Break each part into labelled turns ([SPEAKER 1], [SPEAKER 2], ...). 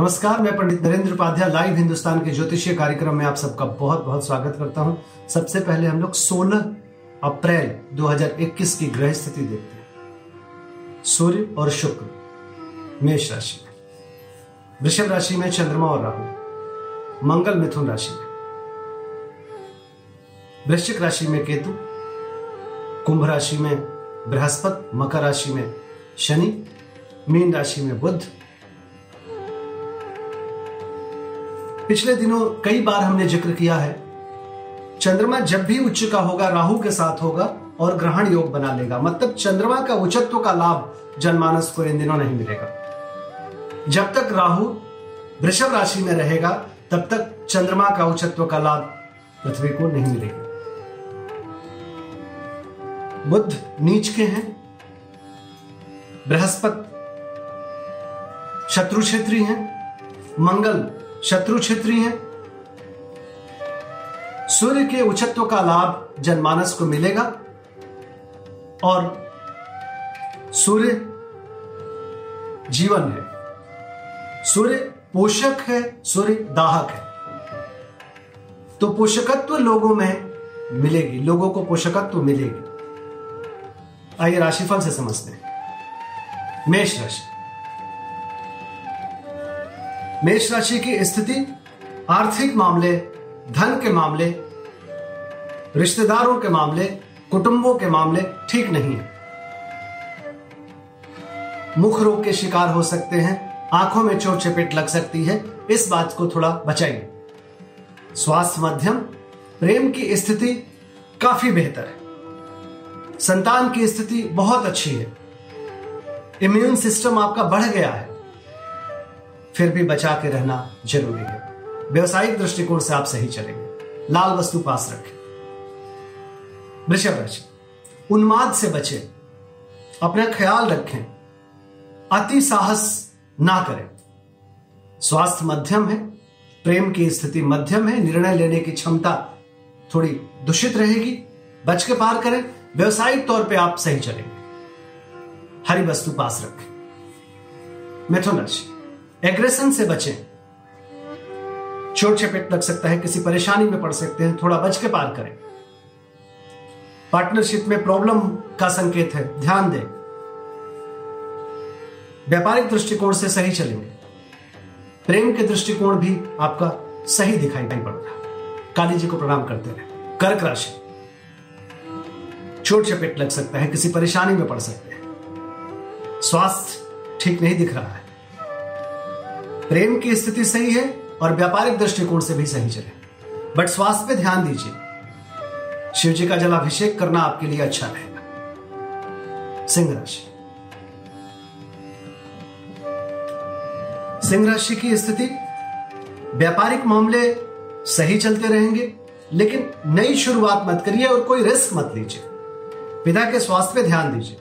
[SPEAKER 1] नमस्कार, मैं पंडित नरेंद्र उपाध्याय लाइव हिंदुस्तान के ज्योतिषीय कार्यक्रम में आप सबका बहुत बहुत स्वागत करता हूँ। सबसे पहले हम लोग 16 अप्रैल 2021 की ग्रह स्थिति देखते हैं। सूर्य और शुक्र, मेष राशि वृषभ राशि में चंद्रमा और राहु, मंगल मिथुन राशि में। वृश्चिक राशि में केतु, कुंभ राशि में बृहस्पति, मकर राशि में शनि, मीन राशि में बुध पिछले दिनों कई बार हमने ज़िक्र किया है। चंद्रमा जब भी उच्च का होगा, राहु के साथ होगा और ग्रहण योग बना लेगा। मतलब चंद्रमा का उच्चत्व का लाभ जनमानस को इन दिनों नहीं मिलेगा। जब तक राहु वृषभ राशि में रहेगा, तब तक चंद्रमा का उच्चत्व का लाभ पृथ्वी को नहीं मिलेगा। बुद्ध नीच के हैं। बृहस्पति शत्रु क्षेत्री हैं। मंगल शत्रु क्षेत्री हैं। सूर्य के उच्चत्व का लाभ जनमानस को मिलेगा और सूर्य जीवन है। सूर्य पोषक है, सूर्य दाहक है। तो पोषकत्व लोगों में मिलेगी, लोगों को पोषकत्व मिलेगी। आइए राशिफल से समझते हैं। मेष राशि। मेष राशि की स्थिति, आर्थिक मामले, धन के मामले, रिश्तेदारों के मामले, कुटुंबों के मामले ठीक नहीं है। मुख रोग के शिकार हो सकते हैं, आँखों में चोट चपेट लग सकती है, इस बात को थोड़ा बचाइए। स्वास्थ्य मध्यम, प्रेम की स्थिति काफ़ी बेहतर है। संतान की स्थिति बहुत अच्छी है। इम्यून सिस्टम आपका बढ़ गया है। फिर भी बचा के रहना ज़रूरी है। व्यवसायिक दृष्टिकोण से आप सही चलेंगे। लाल वस्तु पास रखें। वृषभ राशि, उन्माद से बचे। अपना ख्याल रखें। अति साहस ना करें। स्वास्थ्य मध्यम है, प्रेम की स्थिति मध्यम है, निर्णय लेने की क्षमता थोड़ी दूषित रहेगी। बच के पार करें। व्यवसायिक तौर पे आप सही चलेंगे। हरी वस्तु पास रखें। मिथुन राशि एग्रेशन से बचें। चोट चपेट लग सकता है, किसी परेशानी में पड़ सकते हैं, थोड़ा बच के पार करें। पार्टनरशिप में प्रॉब्लम का संकेत है, ध्यान दें। व्यापारिक दृष्टिकोण से सही चलेंगे। प्रेम के दृष्टिकोण भी आपका सही दिखाई नहीं पड़ रहा। काली जी को प्रणाम करते रहे। कर्क राशि। चोट चपेट लग सकता है, किसी परेशानी में पड़ सकते हैं। स्वास्थ्य ठीक नहीं दिख रहा है। प्रेम की स्थिति सही है और व्यापारिक दृष्टिकोण से भी सही चले बट स्वास्थ्य पे ध्यान दीजिए। शिव जी का जलाभिषेक करना आपके लिए अच्छा रहेगा। सिंह राशि। सिंह राशि की स्थिति, व्यापारिक मामले सही चलते रहेंगे, लेकिन नई शुरुआत मत करिए और कोई रिस्क मत लीजिए। पिता के स्वास्थ्य पे ध्यान दीजिए।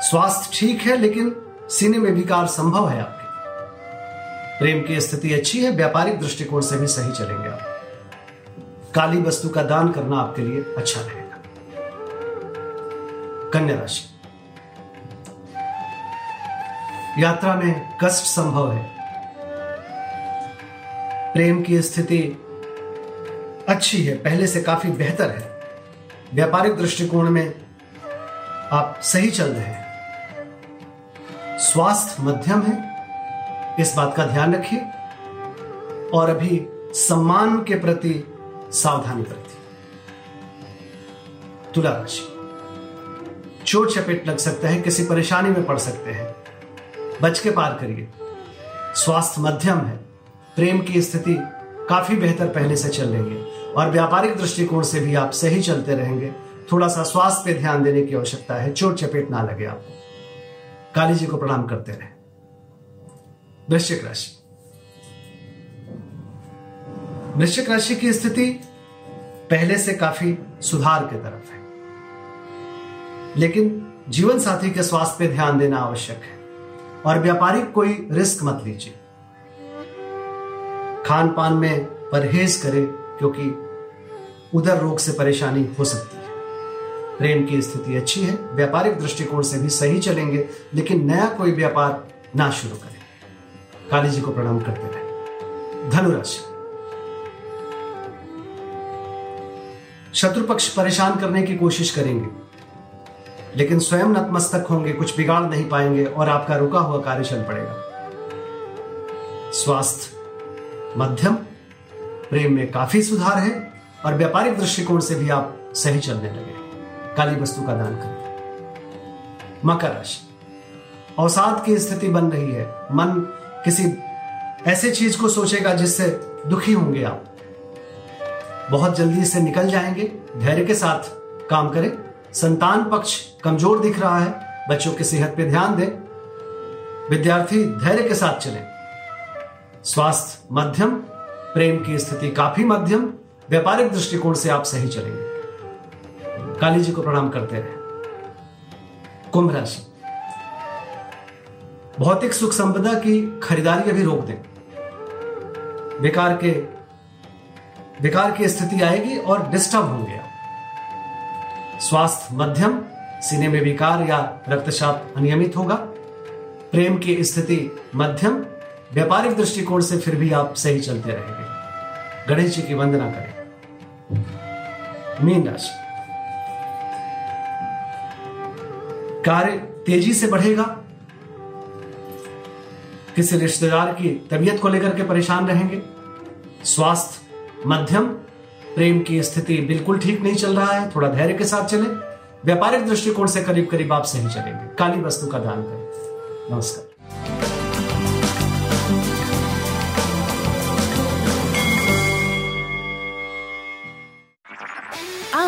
[SPEAKER 1] स्वास्थ्य ठीक है, लेकिन सीने में विकार संभव है आपके। प्रेम की स्थिति अच्छी है, व्यापारिक दृष्टिकोण से भी सही चलेंगे आप। काली वस्तु का दान करना आपके लिए अच्छा रहेगा। कन्या राशि। यात्रा में कष्ट संभव है। प्रेम की स्थिति अच्छी है, पहले से काफ़ी बेहतर है। व्यापारिक दृष्टिकोण में आप सही चल रहे हैं। स्वास्थ्य मध्यम है। इस बात का ध्यान रखिए और अभी सम्मान के प्रति सावधानी बरतिए। तुला राशि चोट चपेट लग सकता है, किसी परेशानी में पड़ सकते हैं। बच के पार करिए। स्वास्थ्य मध्यम है। प्रेम की स्थिति काफ़ी बेहतर पहले से चल रही है और व्यापारिक दृष्टिकोण से भी आप सही चलते रहेंगे। थोड़ा सा स्वास्थ्य पे ध्यान देने की आवश्यकता है। चोट चपेट ना लगे आपको। काली जी को प्रणाम करते रहे। वृश्चिक राशि। वृश्चिक राशि की स्थिति पहले से काफ़ी सुधार की तरफ़ है। लेकिन जीवन साथी के स्वास्थ्य पे ध्यान देना आवश्यक है और व्यापारिक कोई रिस्क मत लीजिए। खान पान में परहेज करें क्योंकि उधर रोग से परेशानी हो सकती है। प्रेम की स्थिति अच्छी है, व्यापारिक दृष्टिकोण से भी सही चलेंगे, लेकिन नया कोई व्यापार ना शुरू करें। काली जी को प्रणाम करते रहे धनुराशि शत्रु पक्ष परेशान करने की कोशिश करेंगे, लेकिन स्वयं नतमस्तक होंगे, कुछ बिगाड़ नहीं पाएँगे और आपका रुका हुआ कार्य चल पड़ेगा। स्वास्थ्य, मध्यम, प्रेम में काफ़ी सुधार है और व्यापारिक दृष्टिकोण से भी आप सही चलने लगे काली वस्तु का दान करें। मकर राशि। अवसाद की स्थिति बन रही है। मन किसी ऐसे चीज़ को सोचेगा जिससे दुखी होंगे आप। बहुत जल्दी इससे निकल जाएँगे। धैर्य के साथ काम करें। संतान पक्ष कमज़ोर दिख रहा है। बच्चों की सेहत पे ध्यान दें। विद्यार्थी धैर्य के साथ चलें। स्वास्थ्य मध्यम, प्रेम की स्थिति काफ़ी मध्यम। व्यापारिक दृष्टिकोण से आप सही चलेंगे। काली जी को प्रणाम करते रहे। कुंभ राशि। भौतिक सुख संपदा की खरीदारी अभी रोक दें बेकार के विकार की स्थिति आएगी और डिस्टर्ब होंगे स्वास्थ्य मध्यम, सीने में विकार या रक्तचाप अनियमित होगा। प्रेम की स्थिति मध्यम, व्यापारिक दृष्टिकोण से फिर भी आप सही चलते रहेंगे। गणेश जी की वंदना करें। मीन राशि। कार्य तेज़ी से बढ़ेगा किसी रिश्तेदार की तबीयत को लेकर के परेशान रहेंगे? स्वास्थ्य, मध्यम, प्रेम की स्थिति बिल्कुल ठीक नहीं चल रहा है, थोड़ा धैर्य के साथ चले। व्यापारिक दृष्टिकोण से करीब करीब आप सही चलेंगे। काली वस्तु का दान करें। नमस्कार।